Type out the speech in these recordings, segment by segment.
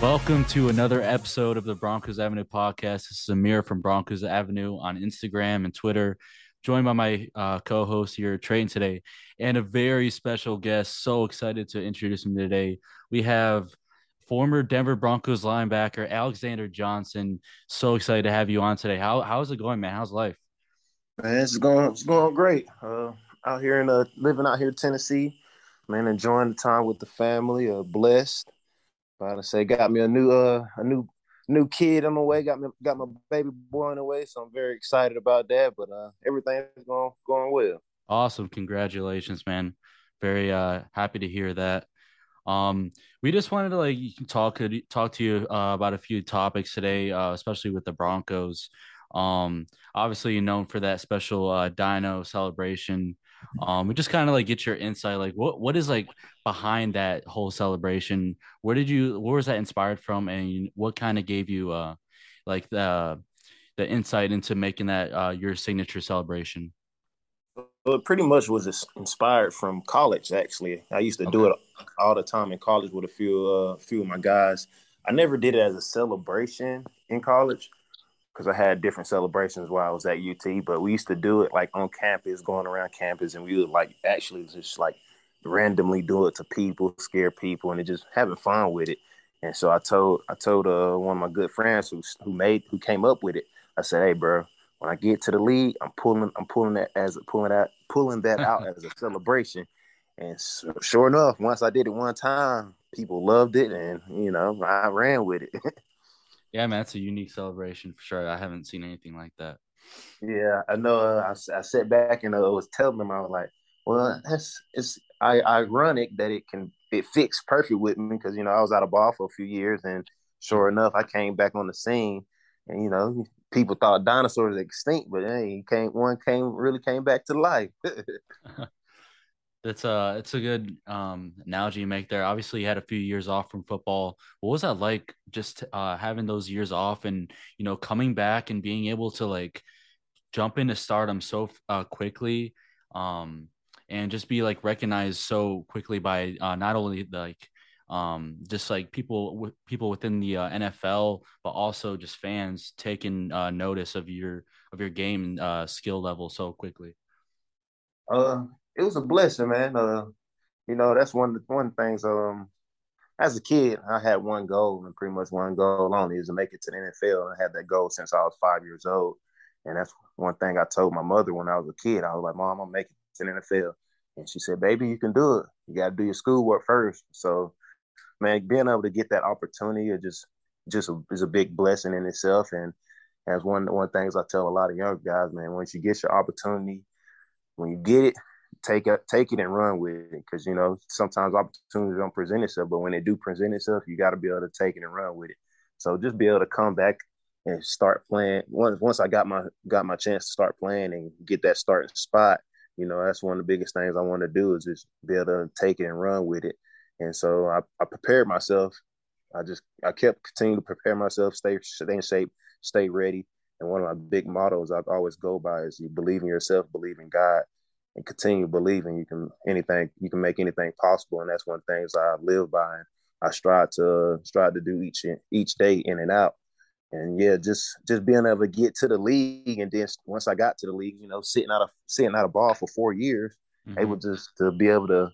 Welcome to another episode of the Broncos Avenue podcast. This is Amir from Broncos Avenue on Instagram and Twitter, joined by my uh, co host here, Trayton, today, and a very special guest. So excited to introduce him today. We have former Denver Broncos linebacker Alexander Johnson. So excited to have you on today. How how's it going, man? How's life? Man, it's going it's going great. Uh, out here in uh, living out here in Tennessee, man, enjoying the time with the family. Uh, blessed about to say, got me a new uh a new new kid on the way. Got me got my baby boy on the way, so I'm very excited about that. But uh, everything is going going well. Awesome, congratulations, man. Very uh happy to hear that. Um, we just wanted to like talk talk to you uh, about a few topics today, uh, especially with the Broncos. Um, obviously known for that special uh, Dino celebration um, we just kind of like get your insight, like what what is like behind that whole celebration? Where did you? Where was that inspired from, and what kind of gave you uh like the the insight into making that uh your signature celebration? Well, it pretty much was inspired from college. Actually, I used to okay. do it all the time in college with a few uh few of my guys. I never did it as a celebration in college because I had different celebrations while I was at UT. But we used to do it like on campus, going around campus, and we would like actually just like randomly do it to people, scare people, and just having fun with it. And so I told I told uh, one of my good friends who who made who came up with it. I said, "Hey, bro, when I get to the league, I'm pulling I'm pulling that as pulling that pulling that out as a celebration." And so, sure enough, once I did it one time, people loved it, and you know I ran with it. Yeah, man, that's a unique celebration for sure. I haven't seen anything like that. Yeah, I know. Uh, I, I sat back and I uh, was telling them, I was like, well, that's it's I, ironic that it can it fits perfect with me because you know I was out of ball for a few years, and sure enough, I came back on the scene, and you know people thought dinosaurs extinct, but hey, came one came really came back to life. That's a it's a good um, analogy you make there. Obviously, you had a few years off from football. What was that like? Just uh, having those years off, and you know, coming back and being able to like jump into stardom so uh, quickly, um, and just be like recognized so quickly by uh, not only like um, just like people with people within the uh, NFL, but also just fans taking uh, notice of your of your game uh, skill level so quickly. Uh, it was a blessing, man. Uh, you know, that's one of the one things. Um, as a kid, I had one goal, and pretty much one goal only is to make it to the NFL. I had that goal since I was five years old, and that's one thing I told my mother when I was a kid. I was like, "Mom, I'm make it to the NFL," and she said, "Baby, you can do it. You got to do your schoolwork first. So, man, being able to get that opportunity is just just a, is a big blessing in itself. And as one one of the things I tell a lot of young guys, man, once you get your opportunity, when you get it, take it, take it and run with it. Because you know sometimes opportunities don't present itself, but when they do present itself, you got to be able to take it and run with it. So just be able to come back and start playing. Once once I got my got my chance to start playing and get that starting spot, you know that's one of the biggest things I want to do is just be able to take it and run with it. And so I, I prepared myself. I just I kept continuing to prepare myself, stay stay in shape, stay ready. And one of my big mottos I always go by is you believe in yourself, believe in God, and continue believing you can anything you can make anything possible and that's one things i live by and i strive to strive to do each each day in and out and yeah just just being able to get to the league and then once i got to the league you know sitting out of sitting out of ball for four years mm-hmm. able just to be able to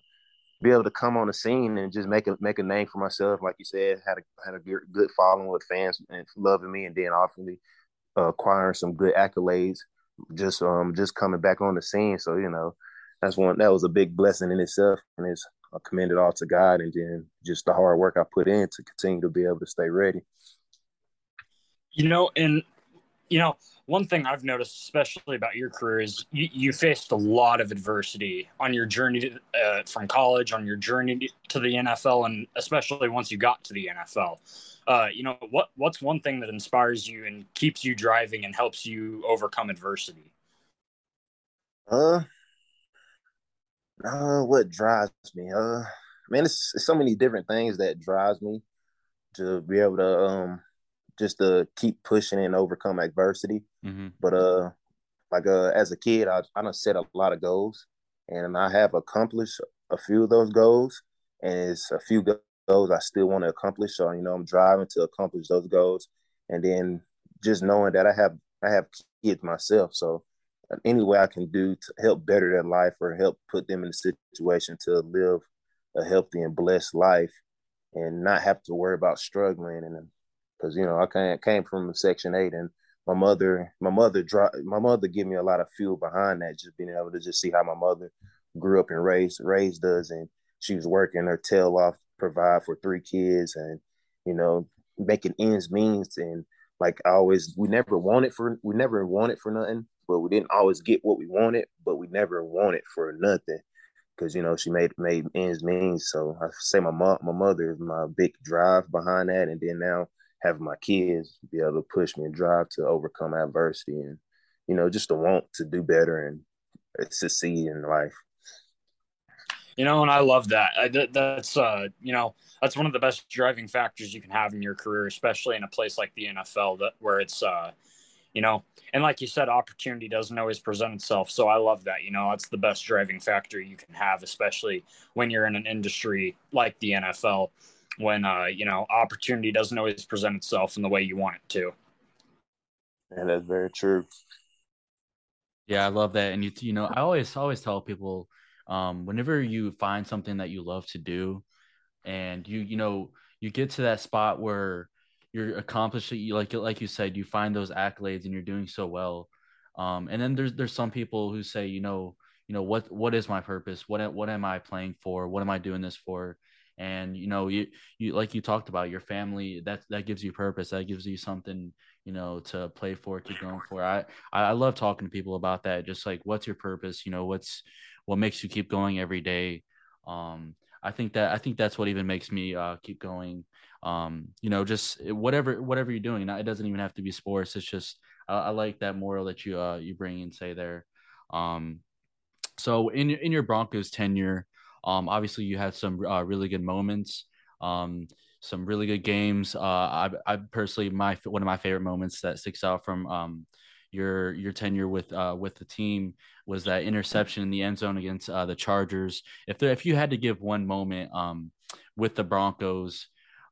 be able to come on the scene and just make a make a name for myself like you said had a had a good following with fans and loving me and then ultimately uh, acquiring some good accolades just um just coming back on the scene. So you know, that's one that was a big blessing in itself, and it's I commend it all to God, and then just the hard work I put in to continue to be able to stay ready. You know, and you know, one thing I've noticed, especially about your career, is you, you faced a lot of adversity on your journey to, uh, from college, on your journey to the NFL, and especially once you got to the NFL uh, you know, what what's one thing that inspires you and keeps you driving and helps you overcome adversity? Uh, uh what drives me? Uh, man, it's, it's so many different things that drives me to be able to um just to keep pushing and overcome adversity. Mm-hmm. But uh, like uh, as a kid, I I done set a lot of goals, and I have accomplished a few of those goals, and it's a few goals I still want to accomplish. So you know, I'm driving to accomplish those goals, and then just knowing that I have I have kids myself, so any way I can do to help better their life or help put them in a situation to live a healthy and blessed life, and not have to worry about struggling and because you know I came came from Section Eight and my mother my mother my mother gave me a lot of fuel behind that just being able to just see how my mother grew up and raised raised us and she was working her tail off provide for three kids and you know making ends means and like I always we never wanted for we never wanted for nothing but we didn't always get what we wanted but we never wanted for nothing because you know she made made ends means so I say my mom my mother is my big drive behind that and then now having my kids be able to push me and drive to overcome adversity and you know just to want to do better and succeed in life. You know and i love that. I, that that's uh you know that's one of the best driving factors you can have in your career especially in a place like the nfl that where it's uh you know and like you said opportunity doesn't always present itself. So i love that you know that's the best driving factor you can have especially when you're in an industry like the nfl when uh, you know opportunity doesn't always present itself in the way you want it to. And that's very true. Yeah, I love that. And you you know, I always always tell people, um, whenever you find something that you love to do, and you you know you get to that spot where you're accomplishing, you like like you said, you find those accolades and you're doing so well. Um, and then there's there's some people who say, you know, you know what what is my purpose? What what am I playing for? What am I doing this for? And you know you you like you talked about your family that that gives you purpose that gives you something you know to play for keep going for. I i love talking to people about that just like what's your purpose? You know what's what makes you keep going every day? Um i think that i think that's what even makes me uh keep going. Um you know just whatever whatever you're doing it doesn't even have to be sports it's just i, I like that moral that you uh you bring and say there. Um so in in your broncos tenure um, obviously, you had some uh, really good moments, um, some really good games. Uh, I, I personally, my one of my favorite moments that sticks out from um, your your tenure with uh, with the team was that interception in the end zone against uh, the Chargers. If there, if you had to give one moment um, with the Broncos,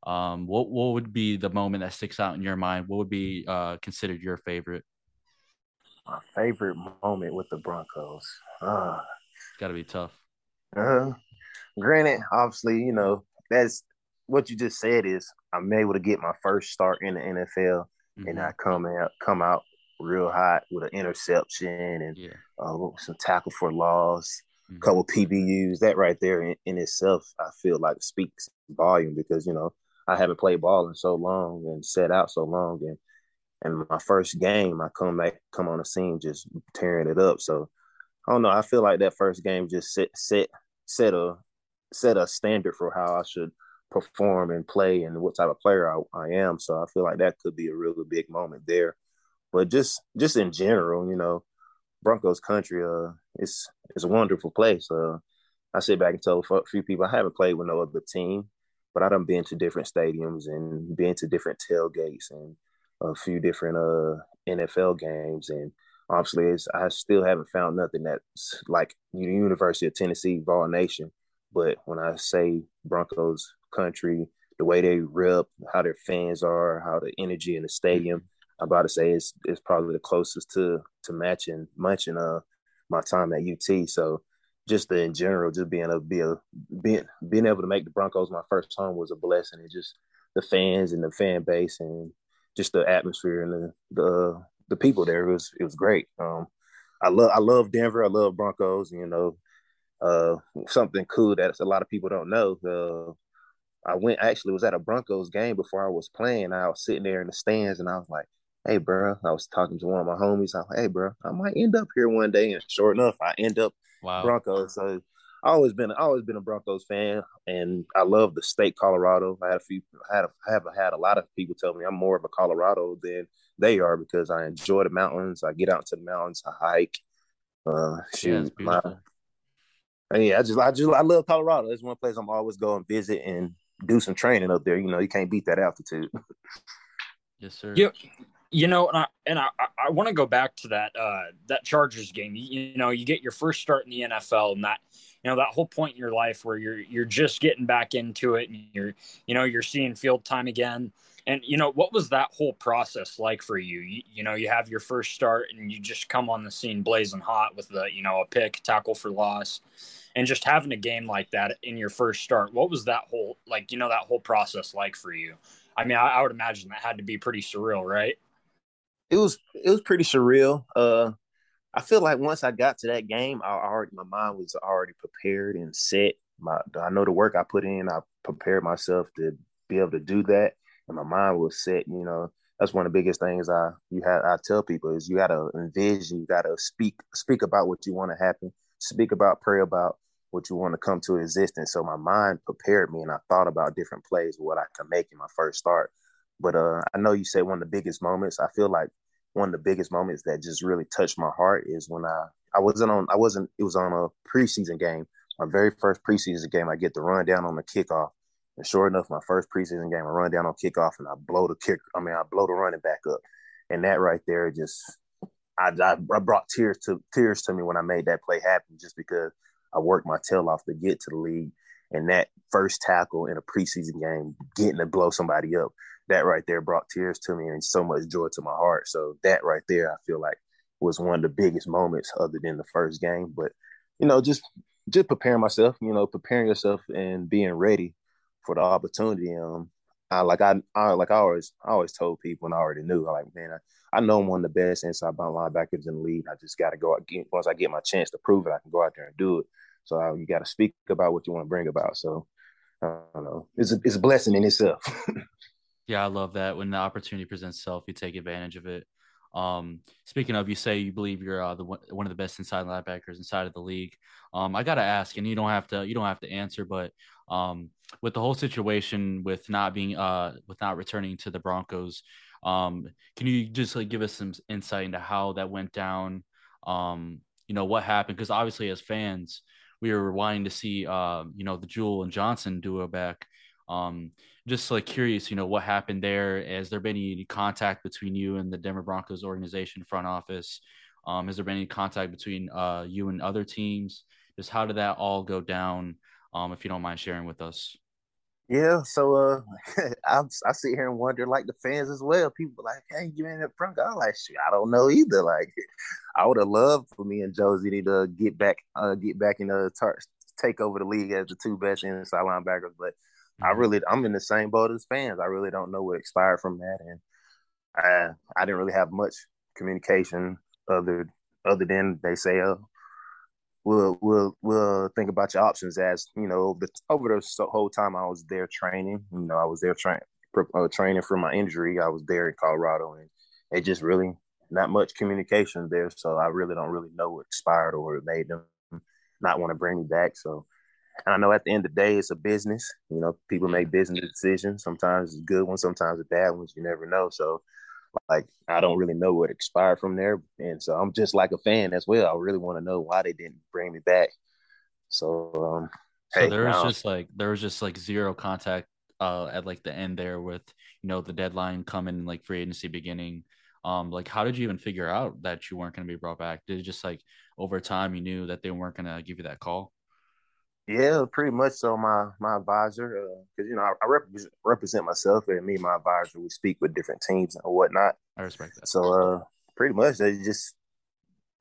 um, what what would be the moment that sticks out in your mind? What would be uh, considered your favorite? My favorite moment with the Broncos. Uh, Got to be tough. Uh, granted, obviously, you know, that's what you just said is I'm able to get my first start in the NFL mm-hmm. and I come out come out real hot with an interception and yeah. uh, some tackle for loss, mm-hmm. couple PBUs. That right there in, in, itself, I feel like speaks volume because you know I haven't played ball in so long and set out so long and and my first game I come back come on the scene just tearing it up. So I don't know. I feel like that first game just set set set a set a standard for how I should perform and play and what type of player I, I am. So I feel like that could be a really big moment there. But just just in general, you know, Broncos country, uh, it's it's a wonderful place. Uh, I sit back and tell a few people I haven't played with no other team, but I done been to different stadiums and been to different tailgates and a few different uh NFL games and obviously I still haven't found nothing that's like the University of Tennessee, Vol Nation. But when I say Broncos country, the way they rip, how their fans are, how the energy in the stadium, I'm about to say it's it's probably the closest to to matching matching uh my time at UT. So just the, in general, just being able to be a being being able to make the Broncos my first home was a blessing. And just the fans and the fan base and just the atmosphere and the the the people there. It was it was great. Um, I love I love Denver. I love Broncos. You know, uh, something cool that a lot of people don't know. Uh, I went actually was at a Broncos game before I was playing. I was sitting there in the stands and I was like, "Hey, bro." I was talking to one of my homies. I was like, "Hey, bro, I might end up here one day." And sure enough, I end up wow. Broncos. So I always been I always been a Broncos fan, and I love the state Colorado. I had a few I had a, I have had a lot of people tell me I'm more of a Colorado than they are because I enjoy the mountains. I get out to the mountains, I hike. Uh, shoot, yeah, my, yeah, I just, I just, I love Colorado. It's one place I'm always going to visit and do some training up there. You know, you can't beat that altitude. yes, sir. You, You know, and I and I, I want to go back to that uh, that Chargers game. You, you know, you get your first start in the NFL, and that you know that whole point in your life where you're you're just getting back into it, and you're you know you're seeing field time again. And you know what was that whole process like for you? you? You, know, you have your first start, and you just come on the scene blazing hot with the you know a pick, tackle for loss, and just having a game like that in your first start. What was that whole like? You know that whole process like for you? I mean, I, I would imagine that had to be pretty surreal, right? it was it was pretty surreal. Uh, I feel like once I got to that game, I already my mind was already prepared and set. My I know the work I put in. I prepared myself to be able to do that, and my mind was set. You know, that's one of the biggest things I you had I tell people is you got to envision, you got to speak speak about what you want to happen, speak about, pray about what you want to come to existence. So my mind prepared me, and I thought about different plays, what I could make in my first start. But uh, I know you say one of the biggest moments. I feel like one of the biggest moments that just really touched my heart is when I I wasn't on I wasn't it was on a preseason game. My very first preseason game, I get the run down on the kickoff. And sure enough, my first preseason game, I run down on kickoff and I blow the kick. I mean, I blow the running back up, and that right there just I, I, brought tears to tears to me when I made that play happen, just because I worked my tail off to get to the league, and that first tackle in a preseason game, getting to blow somebody up, that right there brought tears to me and so much joy to my heart. So that right there, I feel like was one of the biggest moments other than the first game. But you know, just just preparing myself, you know, preparing yourself and being ready for the opportunity. Um, I like I, I like I always I always told people and I already knew. I like, man, I, I know I'm one of the best inside linebackers in the league. I just got to go out. Get, once I get my chance to prove it, I can go out there and do it. So uh, you got to speak about what you want to bring about. So I don't know. It's a, it's a blessing in itself. Yeah, I love that. When the opportunity presents itself, you take advantage of it. Um, speaking of, you say you believe you're uh, the one, of the best inside linebackers inside of the league. Um, I gotta ask, and you don't have to, you don't have to answer, but um, with the whole situation with not being, uh, with not returning to the Broncos, um, can you just like give us some insight into how that went down? Um, you know what happened? Because obviously, as fans, we were wanting to see, uh, you know, the Jewell and Johnson duo back. Um, just like curious, you know, what happened there? Has there been any contact between you and the Denver Broncos organization front office? Um, has there been any contact between uh, you and other teams? Just how did that all go down? Um, if you don't mind sharing with us. Yeah, so uh, I I sit here and wonder, like the fans as well. People like, "Hey, you in the Bronco?" I'm like, "Shit, I don't know either." Like, I would have loved for me and Josey to get back, uh, get back in the tar- take over the league as the two best inside linebackers, but I mm-hmm. really I'm in the same boat as fans. I really don't know what expired from that, and I I didn't really have much communication other other than they say, uh, we'll we'll we'll think about your options as you know the over the whole time I was there training. You know, I was there training uh, training for my injury. I was there in Colorado, and it just really not much communication there. So I really don't really know what expired or made them not want to bring me back. So and I know at the end of the day, it's a business. You know, people make business decisions. Sometimes it's good ones, sometimes it's bad ones. You never know. So, like, I don't really know what expired from there, and so I'm just like a fan as well. I really want to know why they didn't bring me back. So, um, so hey, there was just like there was just like zero contact uh, at like the end there with you know the deadline coming like free agency beginning. Um, like how did you even figure out that you weren't going to be brought back? Did it just like over time you knew that they weren't going to give you that call? Yeah, pretty much. So my my advisor, because uh, you know I, I represent, represent myself, and me and my advisor we speak with different teams and whatnot. I respect that. So uh, pretty much they just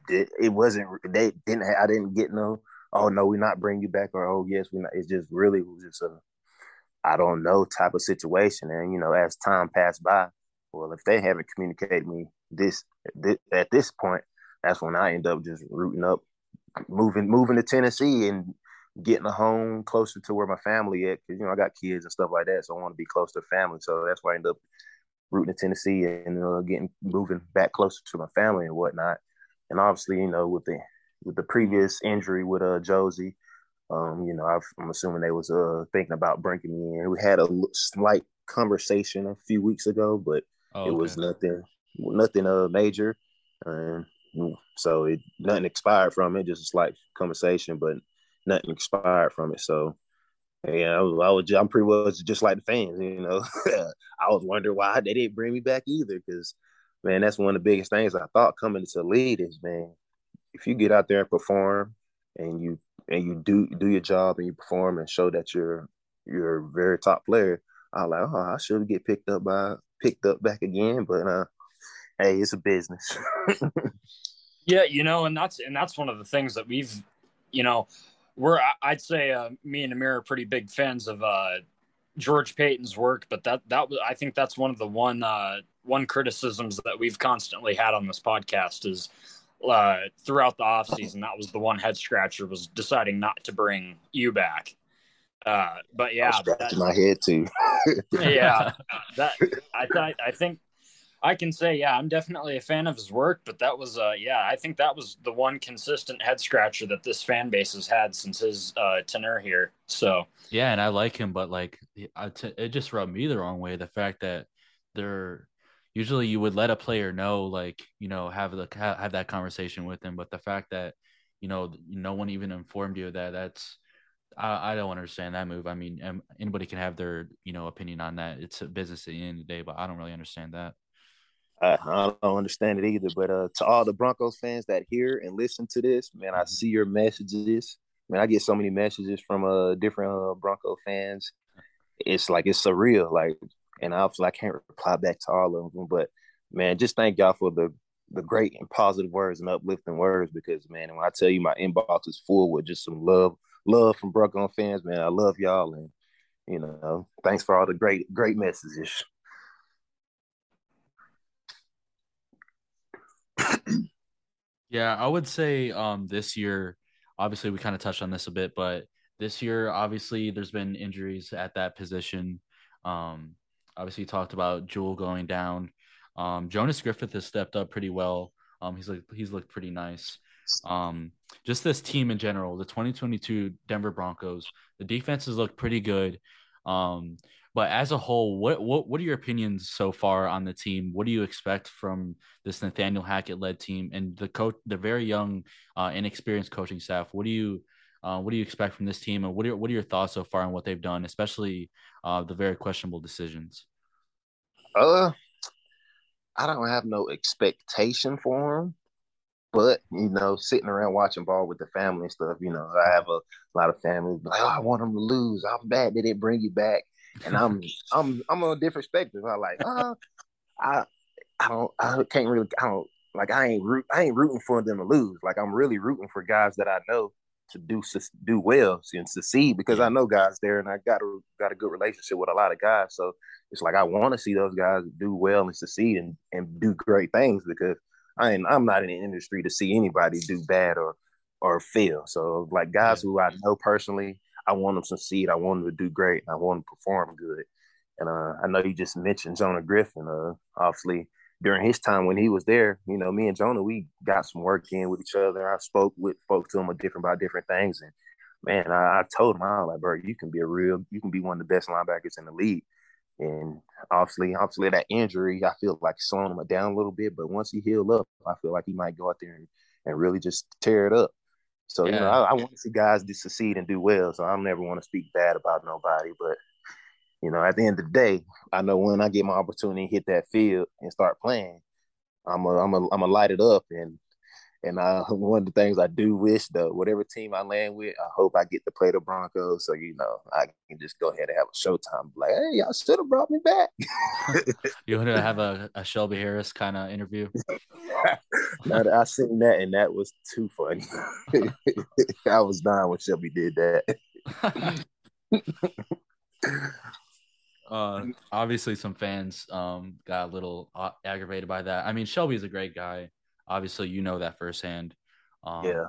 it, it wasn't they didn't I didn't get no oh no we're not bringing you back or oh yes we not. It's just really was just a I don't know type of situation, and you know as time passed by, well if they haven't communicated me this, this at this point, that's when I end up just rooting up, moving moving to Tennessee and getting a home closer to where my family at because you know I got kids and stuff like that, so I want to be close to family. So that's why I end up rooting in Tennessee and uh, getting moving back closer to my family and whatnot. And obviously, you know, with the with the previous injury with uh Josey, um, you know, i am assuming they was uh thinking about bringing me in. We had a slight conversation a few weeks ago, but oh, okay. it was nothing, nothing uh major, and so it nothing expired from it. Just a slight conversation, but nothing expired from it. So yeah, I was, I'm pretty well just like the fans, you know. I was wondering why they didn't bring me back either, because man, that's one of the biggest things I thought coming to the league is, man, if you get out there and perform and you and you do do your job and you perform and show that you're you're a very top player, I like, oh, I should get picked up by picked up back again, but uh, hey, it's a business. yeah, you know, and that's and that's one of the things that we've, you know, we're I'd say uh, me and Amir are pretty big fans of uh, George Paton's work, but that that was I think that's one of the one uh, one criticisms that we've constantly had on this podcast is uh, throughout the offseason, that was the one head scratcher was deciding not to bring you back. Uh, but yeah, that, my head too. yeah, that I thought I think I can say yeah, I'm definitely a fan of his work. But that was uh, yeah, I think that was the one consistent head scratcher that this fan base has had since his uh, tenure here. So yeah, and I like him, but like it just rubbed me the wrong way. The fact that they're usually you would let a player know, like you know, have the have that conversation with them. But the fact that you know no one even informed you of that, that's I, I don't understand that move. I mean, anybody can have their you know opinion on that. It's a business at the end of the day, but I don't really understand that. I, I don't understand it either. But uh, to all the Broncos fans that hear and listen to this, man, I mm-hmm. see your messages. Man, I get so many messages from uh different uh, Bronco fans. It's like it's surreal. Like and obviously I can't reply back to all of them. But man, just thank y'all for the the great and positive words and uplifting words because man, when I tell you my inbox is full with just some love, love from Bronco fans, man. I love y'all and you know, thanks for all the great, great messages. yeah, I would say um this year, obviously we kind of touched on this a bit, but this year, obviously, there's been injuries at that position. Um, Obviously, talked about Jewell going down. Um, Jonas Griffith has stepped up pretty well. Um, he's like he's looked pretty nice. Um, just this team in general, the 2022 Denver Broncos, the defenses look pretty good. Um, but as a whole, what what what are your opinions so far on the team? What do you expect from this Nathaniel Hackett led team and the coach, the very young, uh, inexperienced coaching staff? What do you uh, what do you expect from this team, and what are what are your thoughts so far on what they've done, especially uh, the very questionable decisions? Uh, I don't have no expectation for them, but you know, sitting around watching ball with the family and stuff, you know, I have a lot of family like, oh, I want them to lose. I'm bad did it bring you back? And I'm I'm I'm on a different perspective. I like, uh, I I don't I can't really I don't like I ain't root I ain't rooting for them to lose. Like I'm really rooting for guys that I know to do do well and succeed because I know guys there and I got a got a good relationship with a lot of guys. So it's like I want to see those guys do well and succeed and, and do great things because I ain't I'm not in the industry to see anybody do bad or or fail. So like guys who I know personally, I want them to succeed. I want them to do great. I want them to perform good. And uh, I know you just mentioned Jonah Griffin. Uh, obviously, during his time when he was there, you know, me and Jonah, we got some work in with each other. I spoke with spoke to him a different about different things, and man, I, I told him, I was like, bro, you can be a real, you can be one of the best linebackers in the league. And obviously, obviously that injury, I feel like slowing him down a little bit. But once he healed up, I feel like he might go out there and, and really just tear it up. So yeah. you know, I, I want to see guys to succeed and do well. So I never want to speak bad about nobody, but you know, at the end of the day, I know when I get my opportunity to hit that field and start playing, I'm a, I'm a, I'm a light it up. And and uh, one of the things I do wish, though, whatever team I land with, I hope I get to play the Broncos, so you know I can just go ahead and have a showtime. Like, hey, y'all should have brought me back. you want to have a, a Shelby Harris kind of interview? now I seen that, and that was too funny. I was dying when Shelby did that. uh obviously some fans um got a little uh, aggravated by that i mean shelby's a great guy obviously you know that firsthand. Um, yeah.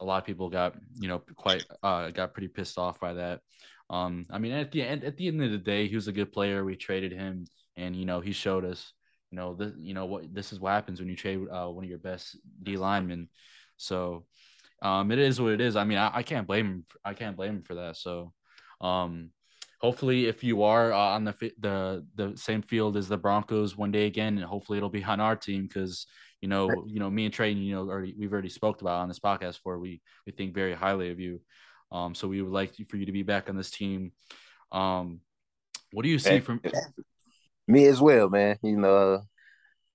a lot of people got you know quite uh got pretty pissed off by that. Um i mean at the end at the end of the day he was a good player. We traded him and you know he showed us you know this you know what this is what happens when you trade uh, one of your best d linemen. So um it is what it is. I mean i, I can't blame him i can't blame him for that. So um hopefully if you are uh, on the the the same field as the Broncos one day again, and hopefully it'll be on our team because you know you know me and Trey, you know, already we've already spoke about on this podcast for we we think very highly of you. Um, so we would like for you to be back on this team. Um, what do you see from me as well, man? You know,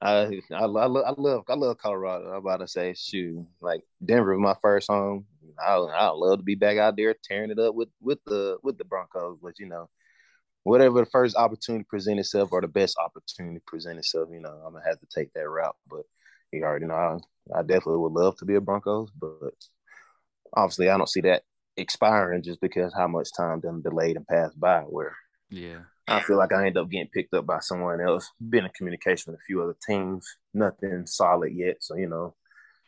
I, I, I, love, I love I love Colorado. I'm about to say, shoot, like Denver was my first home. I I love to be back out there tearing it up with with the with the Broncos. But you know, whatever the first opportunity present itself or the best opportunity present itself, you know, I'm gonna have to take that route. But you already know, I, I definitely would love to be a Broncos, but obviously, I don't see that expiring just because how much time done delayed and passed by. Where yeah, I feel like I end up getting picked up by someone else. Been in communication with a few other teams, nothing solid yet. So you know,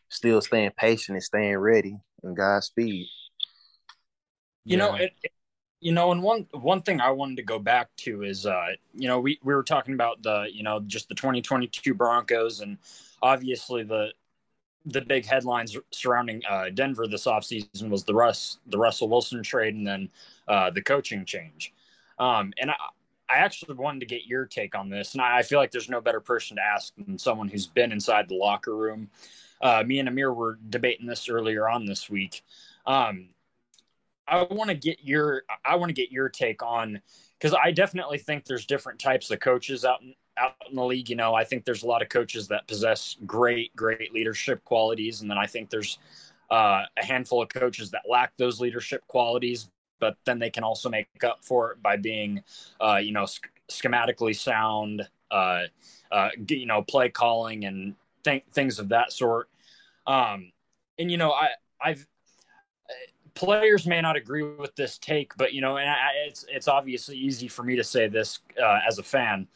still staying patient and staying ready and Godspeed. You yeah. know, it, you know, and one one thing I wanted to go back to is, uh, you know, we we were talking about the, you know, just the 2022 Broncos, and obviously the the big headlines surrounding uh, Denver this offseason was the Russ the Russell Wilson trade and then uh, the coaching change. Um, and I, I actually wanted to get your take on this, and I, I, feel like there's no better person to ask than someone who's been inside the locker room. Uh, me and Amir were debating this earlier on this week. Um, I want to get your I want to get your take on because I definitely think there's different types of coaches out in, out in the league. You know, I think there's a lot of coaches that possess great, great leadership qualities, and then I think there's uh, a handful of coaches that lack those leadership qualities, but then they can also make up for it by being, uh, you know, sch- schematically sound, uh, uh you know, play calling and th- things of that sort. Um, and you know, I I've players may not agree with this take, but you know, and I, it's it's obviously easy for me to say this uh, as a fan.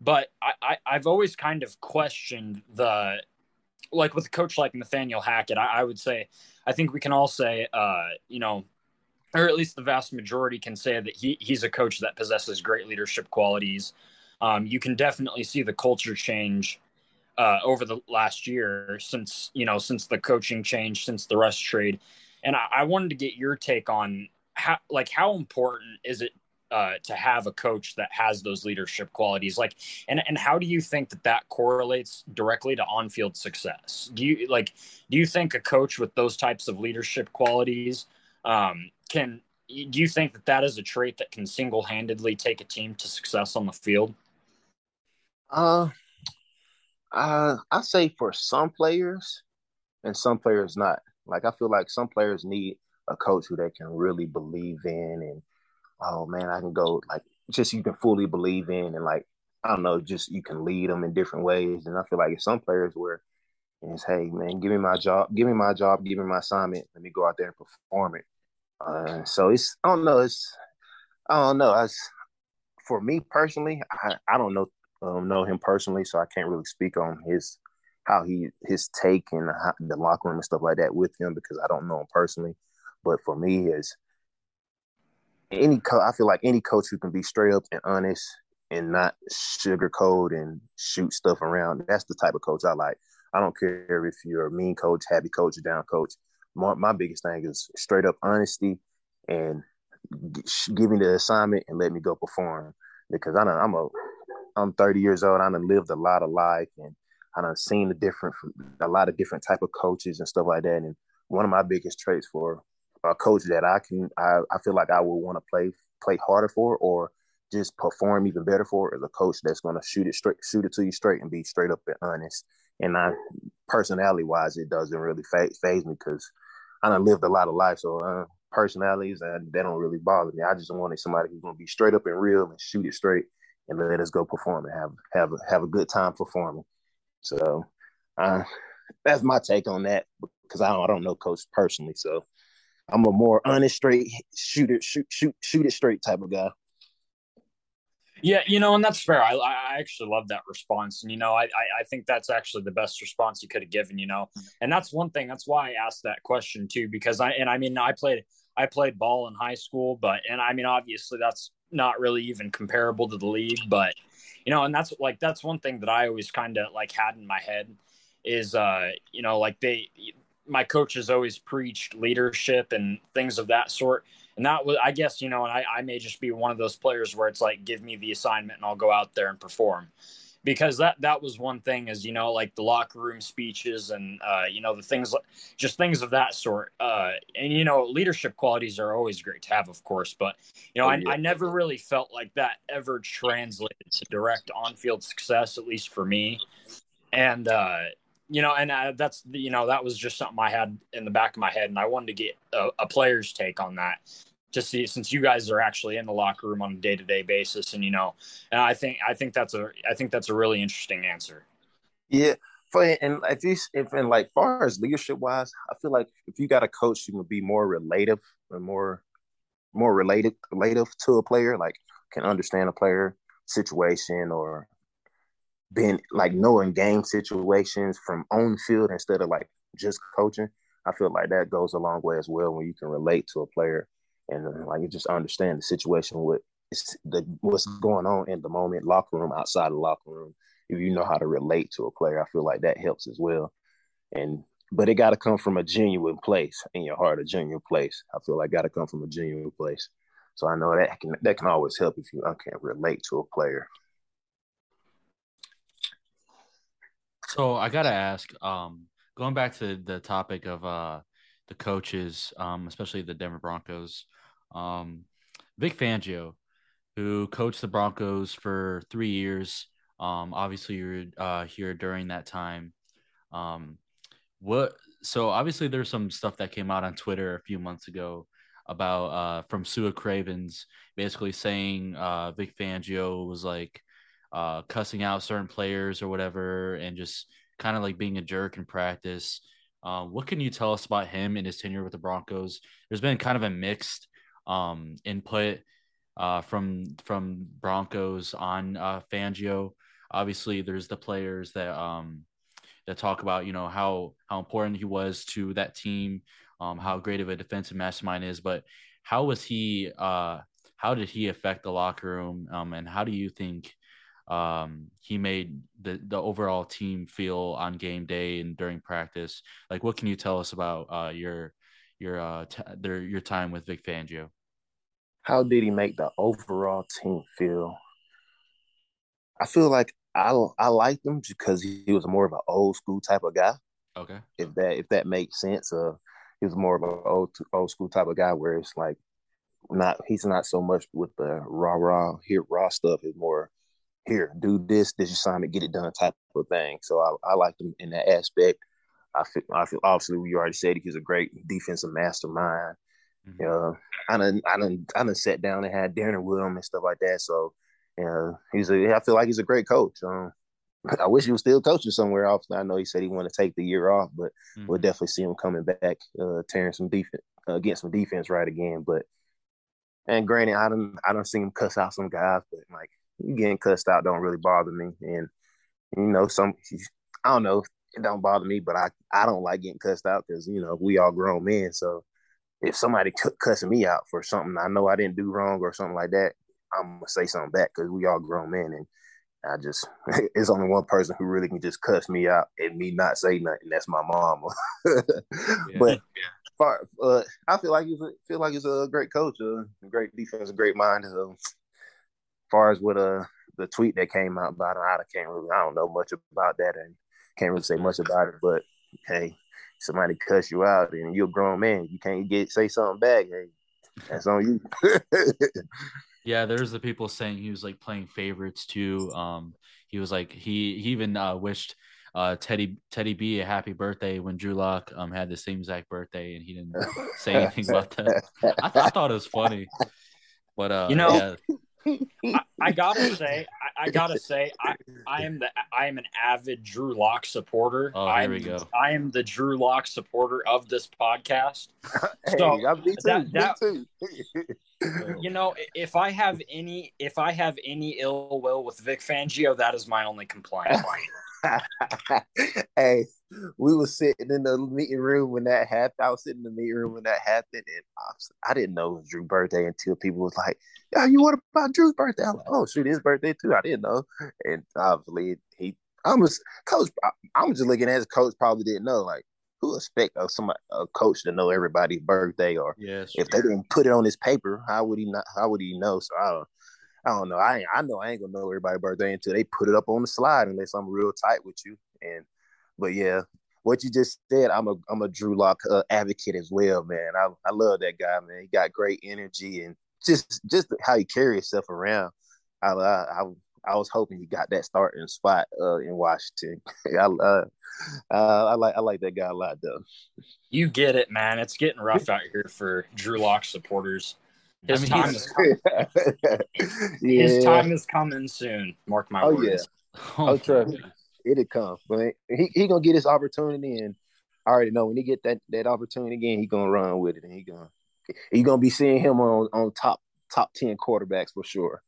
But I, I, have always kind of questioned the, like with a coach like Nathaniel Hackett, I, I would say, I think we can all say, uh, you know, or at least the vast majority can say that he, he's a coach that possesses great leadership qualities. Um, you can definitely see the culture change uh, over the last year since you know since the coaching change since the Russ trade, and I, I wanted to get your take on how like how important is it uh, to have a coach that has those leadership qualities? Like and and how do you think that that correlates directly to on-field success? Do you like do you think a coach with those types of leadership qualities um, can do you think that that is a trait that can single-handedly take a team to success on the field? Uh uh i say for some players and some players not like i feel like some players need a coach who they can really believe in and oh man, I can go like just you can fully believe in and like I don't know, just you can lead them in different ways. And I feel like if some players where it's hey man, give me my job, give me my job, give me my assignment, let me go out there and perform it. Uh, so it's I don't know, it's I don't know. As for me personally, I, I don't know um, know him personally, so I can't really speak on his how he his take and the, locker room and stuff like that with him because I don't know him personally. But for me, is any co- I feel like any coach who can be straight up and honest and not sugarcoat and shoot stuff around. That's the type of coach I like. I don't care if you're a mean coach, happy coach, down coach. My, my biggest thing is straight up honesty and give me the assignment and let me go perform. Because I know I'm a I'm 30 years old. I done lived a lot of life and I done seen the different a lot of different type of coaches and stuff like that. And one of my biggest traits for a coach that I can I, I feel like I would want to play play harder for or just perform even better for is a coach that's going to shoot it straight shoot it to you straight and be straight up and honest. And I personality wise, it doesn't really phase me because I done lived a lot of life. So uh, personalities uh, they don't really bother me. I just wanted somebody who's going to be straight up and real and shoot it straight and let us go perform and have have have a good time performing. So uh, that's my take on that because I don't, I don't know coach personally. So I'm a more honest, straight shoot it, shoot, shoot, shoot it straight type of guy. Yeah, you know, and that's fair. I, I actually love that response, and you know, I, I think that's actually the best response you could have given. You know, and that's one thing. That's why I asked that question too, because I and I mean, I played I played ball in high school, but and I mean, obviously, that's not really even comparable to the league, but you know, and that's like that's one thing that I always kind of like had in my head is uh you know like they my coaches always preached leadership and things of that sort. And that was, I guess, you know, and I, I may just be one of those players where it's like, give me the assignment and I'll go out there and perform. Because that that was one thing, is you know, like the locker room speeches and uh, you know the things, just things of that sort. Uh, and you know, leadership qualities are always great to have, of course. But you know, oh, yeah. I, I never really felt like that ever translated to direct on-field success, at least for me. and uh, you know, and uh, that's you know that was just something I had in the back of my head, and I wanted to get a, a player's take on that. Just see, since you guys are actually in the locker room on a day to day basis, and you know, and I think I think that's a I think that's a really interesting answer. Yeah, for and if you if and like far as leadership wise, I feel like if you got a coach who would be more relative and more more related relative to a player, like can understand a player situation or being like knowing game situations from on field instead of like just coaching. I feel like that goes a long way as well when you can relate to a player and uh, like you just understand the situation with the what's going on in the moment, locker room, outside the locker room. If you know how to relate to a player, I feel like that helps as well. And but it got to come from a genuine place in your heart, a genuine place. I feel like got to come from a genuine place. So I know that can that can always help if you can relate to a player. So I gotta ask, um, going back to the topic of uh, the coaches, um, especially the Denver Broncos, um, Vic Fangio, who coached the Broncos for three years. Um, obviously, you're uh, here during that time. Um, what? So obviously, there's some stuff that came out on Twitter a few months ago about uh, from Sua Cravens, basically saying uh, Vic Fangio was like uh, cussing out certain players or whatever, and just kind of like being a jerk in practice. Uh, what can you tell us about him and his tenure with the Broncos? There's been kind of a mixed um, input uh, from from Broncos on uh, Fangio. Obviously, there's the players that um, that talk about you know how how important he was to that team, um, how great of a defensive mastermind is. But how was he? Uh, how did he affect the locker room? Um, and how do you think um, he made the the overall team feel on game day and during practice. Like, what can you tell us about uh, your your uh, t- their, your time with Vic Fangio? How did he make the overall team feel? I feel like I I liked him because he was more of an old school type of guy. Okay. If that if that makes sense, uh, he was more of an old old school type of guy where it's like not he's not so much with the rah rah here raw stuff. It's more here, do this, this assignment, get it done type of thing. So I, I liked him in that aspect. I feel, I feel obviously we already said he's a great defensive mastermind. Mm-hmm. Uh, I done, I done, I done sat down and had dinner with him and stuff like that. So, yeah, he's a. I feel like he's a great coach. Um, I wish he was still coaching somewhere else. I know he said he wanted to take the year off, but mm-hmm. we'll definitely see him coming back, uh, tearing some defense, uh, getting some defense right again. But and granted, I don't, I don't see him cuss out some guys, but like getting cussed out don't really bother me. And you know, some I don't know, it don't bother me, but I I don't like getting cussed out because you know we all grown men. So if somebody cussing me out for something I know I didn't do wrong or something like that, I'm gonna say something back because we all grown men and. I just it's only one person who really can just cuss me out and me not say nothing. That's my mama. yeah. But far, uh, I feel like he's a, feel like he's a great coach, a great defense, a great mind. So far as with uh the tweet that came out about him, I can't really I don't know much about that and can't really say much about it. But hey, somebody cuss you out and you're a grown man, you can't get say something back. Hey, that's on you. yeah, there's the people saying he was like playing favorites too. Um, he was like he he even uh, wished uh, Teddy Teddy B a happy birthday when Drew Lock um had the same exact birthday and he didn't say anything about that. I, th- I thought it was funny, but uh, you know, yeah. I, I, gotta say, I, I, gotta say, I, I am the I am an avid Drew Lock supporter. Oh, here I'm, we go. I am the Drew Lock supporter of this podcast. hey, so me too, that, that, me too. you know, if I have any, if I have any ill will with Vic Fangio, that is my only complaint. hey, we were sitting in the meeting room when that happened. I was sitting in the meeting room when that happened, and I, was, I didn't know it was Drew's birthday until people was like, "Yeah, you what about Drew's birthday?" I'm like, "Oh, shoot, his birthday too." I didn't know, and obviously he, I'm just coach. I'm just looking at his coach. Probably didn't know, like who expect uh, a somebody a coach to know everybody's birthday, or yes, if they didn't put it on his paper, how would he not? How would he know? So I don't. I don't know. I I know I ain't gonna know everybody's birthday until they put it up on the slide unless I'm real tight with you. And but yeah, what you just said, I'm a I'm a Drew Lock uh, advocate as well, man. I I love that guy, man. He got great energy and just just how he carry himself around. I I I was hoping he got that starting spot uh, in Washington. I, uh, I like I like that guy a lot though. You get it, man. It's getting rough out here for Drew Lock supporters. His I mean, time is coming. yeah. His time is coming soon. Mark my Oh, words. yeah. Oh, Oh, trust me. It'll come. But he he gonna get his opportunity, and I already know when he get that that opportunity again, he gonna run with it, and he gonna he gonna be seeing him on on top top ten quarterbacks for sure.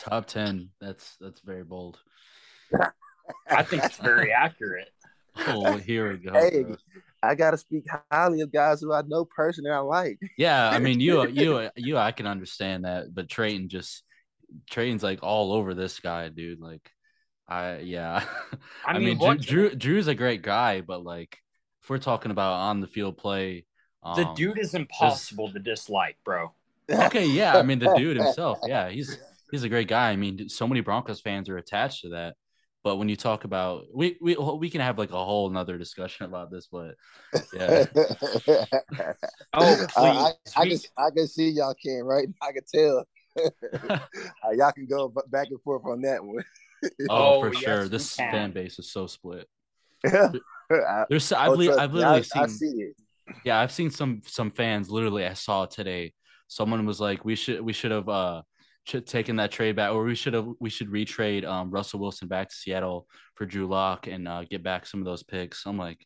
Top ten. That's that's very bold. I think it's very accurate. Oh, here we go. Hey, bro. I gotta speak highly of guys who I know personally. I like. Yeah, I mean you you you I can understand that, but Trayton just Trayton's like all over this guy, dude. Like I yeah. I I, mean, mean, Drew, Drew Drew's a great guy, but like if we're talking about on the field play, um, The dude is impossible to dislike, bro. Okay, yeah, I mean the dude himself, yeah, he's he's a great guy. I mean, so many Broncos fans are attached to that. But when you talk about we we we can have like a whole nother discussion about this, but yeah, Oh, I, I. I can I can see y'all can right. I can tell. How y'all can go back and forth on that one. oh, Oh, for yes, sure, this can. fan base is so split. I, There's I've, oh, I've literally I, seen I see it. Yeah, I've seen some some fans literally. I saw today. Someone was like, "We should we should have uh should taken that trade back, or we should have we should retrade um Russell Wilson back to Seattle for Drew Lock and uh, get back some of those picks." I'm like,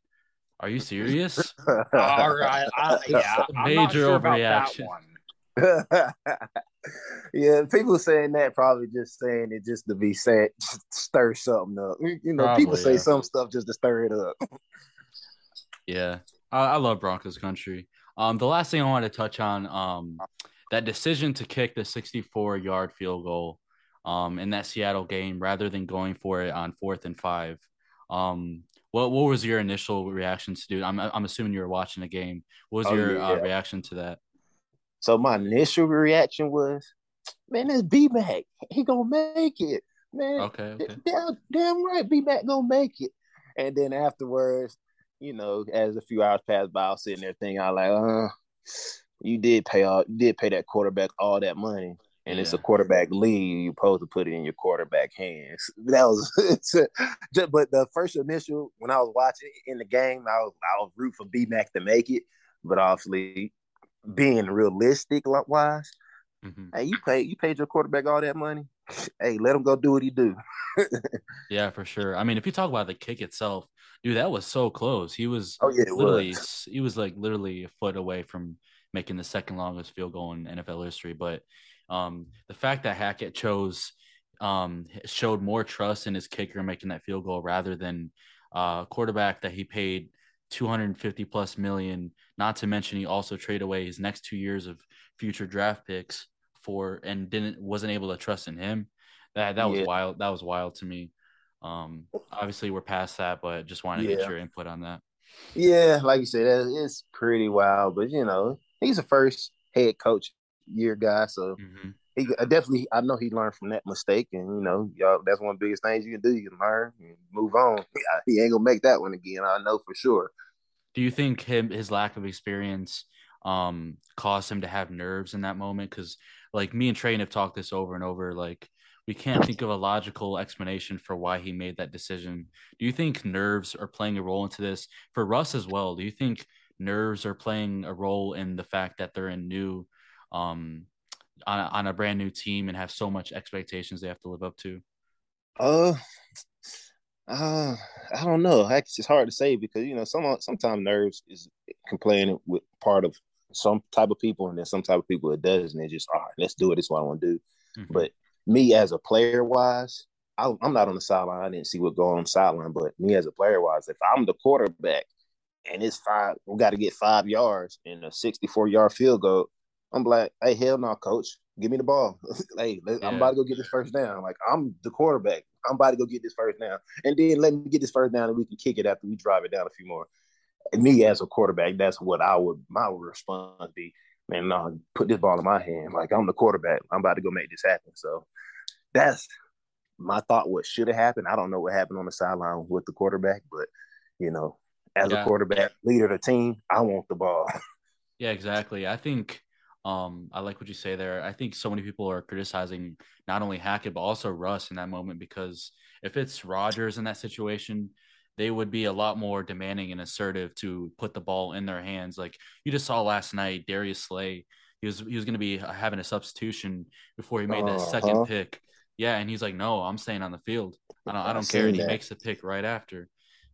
"Are you serious?" All right. I, yeah, I'm not Major sure about that overreaction. one. yeah, people saying that probably just saying it just to be said, stir something up. You know, Probably, people say yeah. some stuff just to stir it up. Yeah, I, I love Broncos country. Um, the last thing I want to touch on, um, that decision to kick the 64 yard field goal, um, in that Seattle game rather than going for it on fourth and five. Um, what what was your initial reactions, dude? I'm I'm assuming you were watching the game. What was Oh, your uh, reaction to that? So my initial reaction was, man, that's B Mac. He gonna make it. Man, Okay, okay. damn, damn right, B Mac gonna make it. And then afterwards, you know, as a few hours passed by, I was sitting there thinking, I was like, uh, you did pay all, you did pay that quarterback all that money, and it's a quarterback league. You're supposed to put it in your quarterback hands. That was, just, but the first initial when I was watching in the game, I was I was root for B Mac to make it, but obviously, being realistic wise, Mhm. hey, you paid you paid your quarterback all that money. Hey, let him go do what he do. Yeah, for sure. I mean, if you talk about the kick itself, dude, that was so close. He was Oh yeah, it literally was. he was like literally a foot away from making the second longest field goal in NFL history. But um, the fact that Hackett chose um, showed more trust in his kicker making that field goal rather than uh, quarterback that he paid 250 plus million. Not to mention he also traded away his next two years of future draft picks for and didn't wasn't able to trust in him. That that was Yeah. wild. That was wild to me. Um, obviously we're past that, but just wanted to get your input on that. Yeah, like you said, it's pretty wild. But you know, he's a first head coach year guy, so Mhm. he definitely I know he learned from that mistake, and you know, y'all that's one of the biggest things you can do. You can learn and move on. He ain't gonna make that one again. I know for sure. Do you think him his lack of experience um caused him to have nerves in that moment? Because like me and Train have talked this over and over. Like we can't think of a logical explanation for why he made that decision. Do you think nerves are playing a role into this for Russ as well? Do you think nerves are playing a role in the fact that they're in new um on a, on a brand new team and have so much expectations they have to live up to? Uh, uh, I don't know. It's hard to say because you know, some sometimes nerves is complaining with part of some type of people, and then some type of people it does, and they just all right, let's do it. This is what I want to do. Mhm. But me as a player wise, I, I'm not on the sideline. I didn't see what going on the sideline, but me as a player wise, if I'm the quarterback and it's five, we got to get five yards in a 64 yard field goal. I'm like, hey, hell no, coach, give me the ball. hey, Yeah. I'm about to go get this first down. Like I'm the quarterback. I'm about to go get this first down, and then let me get this first down, and we can kick it after we drive it down a few more. And me as a quarterback, that's what I would my response be. Man, no, put this ball in my hand. Like I'm the quarterback. I'm about to go make this happen. So that's my thought. What should have happened? I don't know what happened on the sideline with the quarterback, but you know, as Yeah. a quarterback, leader of the team, I want the ball. Yeah, exactly. I think Um, I like what you say there. I think so many people are criticizing not only Hackett but also Russ in that moment because if it's Rodgers in that situation, they would be a lot more demanding and assertive to put the ball in their hands. Like you just saw last night, Darius Slay, he was he was going to be having a substitution before he made that uh-huh. second pick. Yeah, and he's like, "No, I'm staying on the field. I don't, I don't care." And he makes the pick right after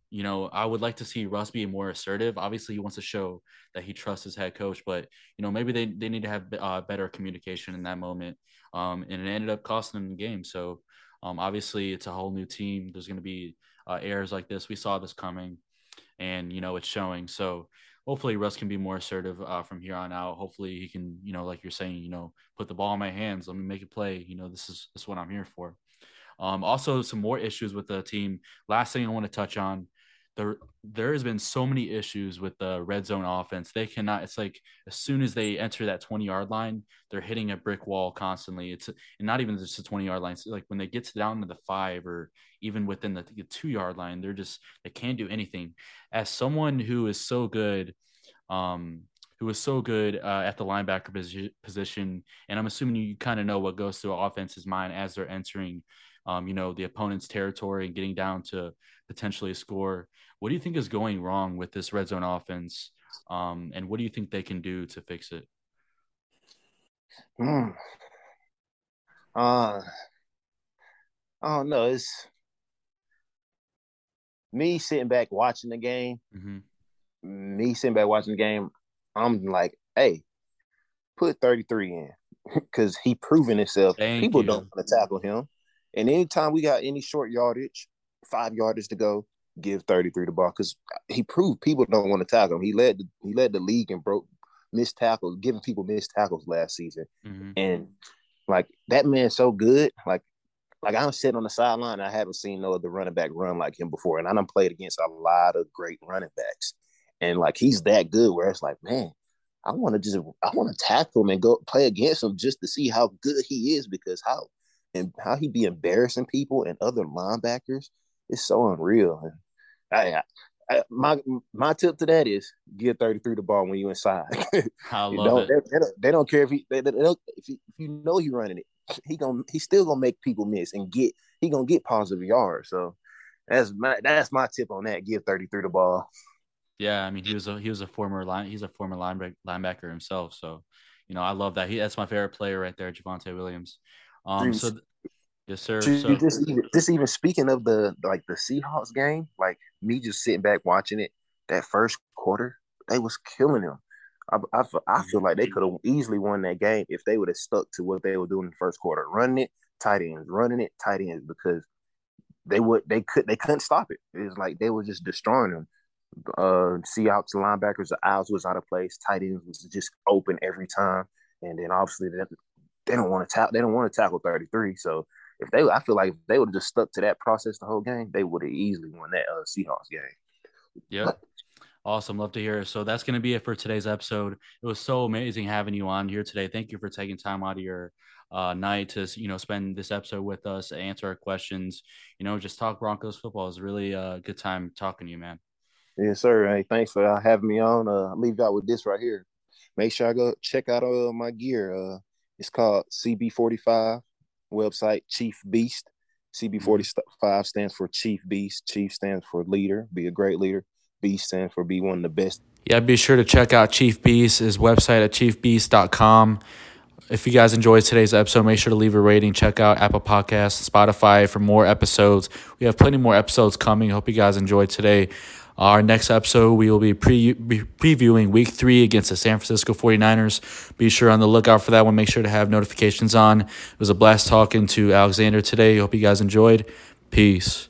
you know, I would like to see Russ be more assertive. Obviously, he wants to show that he trusts his head coach, but you know, maybe they, they need to have uh, better communication in that moment. Um, and it ended up costing them the game. So, um, obviously, it's a whole new team. There's going to be uh, errors like this. We saw this coming, and you know, it's showing. So, hopefully, Russ can be more assertive uh, from here on out. Hopefully, he can, you know, like you're saying, you know, put the ball in my hands. Let me make a play. You know, this is this is what I'm here for. Um, also, some more issues with the team. Last thing I want to touch on there there has been so many issues with the red zone offense. They cannot. It's like as soon as they enter that twenty yard line, they're hitting a brick wall constantly. It's and not even just the twenty yard line. It's like when they get down to the five or even within the, the two yard line, they're just they can't do anything. As someone who is so good, um, who is so good uh, at the linebacker position, and I'm assuming you kind of know what goes through offense's mind as they're entering um, you know, the opponent's territory and getting down to potentially a score. What do you think is going wrong with this red zone offense? Um, and what do you think they can do to fix it? Mm. Uh, I don't know. It's me sitting back watching the game. Mm-hmm. Me sitting back watching the game. I'm like, hey, put 33 in because he proven himself. Thank People you. don't want to tackle him. And anytime we got any short yardage, five yardage to go, give 33 the ball because he proved people don't want to tackle him. He led the, he led the league and broke missed tackles, giving people missed tackles last season. Mm-hmm. And like that man's so good. Like like I'm sitting on the sideline, I haven't seen no other running back run like him before. And I done played against a lot of great running backs. And like he's that good where it's like, man, I want to just I want to tackle him and go play against him just to see how good he is because how and how he be embarrassing people and other linebackers is so unreal. And I, I, my my tip to that is give 33 the ball when you inside. I love it. They, they, don't, they, don't, care if he they, they don't, if, he, if you know he running it, he gonna he's still gonna make people miss and get he gonna get positive yards. So that's my that's my tip on that. Give 33 the ball. Yeah, I mean he was a he was a former line he's a former linebacker linebacker himself. So you know I love that he that's my favorite player right there, Javonte Williams. Um, so yes, sir. So, just even just even speaking of the like the Seahawks game, like me just sitting back watching it, that first quarter, they was killing them. I, I, I feel like they could have easily won that game if they would have stuck to what they were doing in the first quarter, running it, tight ends, running it, tight ends, because they would they could they couldn't stop it. It was like they were just destroying them. Uh, Seahawks linebackers, the eyes was out of place. Tight ends was just open every time, and then obviously they don't want to tackle. They don't want to tackle 33. So if they, I feel like if they would have just stuck to that process the whole game, they would have easily won that uh, Seahawks game. Yeah. Awesome. Love to hear. So that's going to be it for today's episode. It was so amazing having you on here today. Thank you for taking time out of your uh, night to, you know, spend this episode with us, answer our questions, you know, just talk Broncos football. It's really a good time talking to you, man. Yes, sir. Hey, thanks for uh, having me on. Uh, I'll leave you out with this right here. Make sure I go check out uh, my gear. Uh, it's called CB45 website, Chief Beast. CB45 mm-hmm. stands for Chief Beast. Chief stands for leader, be a great leader. Beast stands for be one of the best. Yeah, be sure to check out Chief Beast, his website at chiefbeast.com. If you guys enjoyed today's episode, make sure to leave a rating. Check out Apple Podcasts, Spotify for more episodes. We have plenty more episodes coming. Hope you guys enjoyed today. Our next episode, we will be pre- previewing week three against the San Francisco 49ers. Be sure on the lookout for that one. Make sure to have notifications on. It was a blast talking to Alexander today. Hope you guys enjoyed. Peace.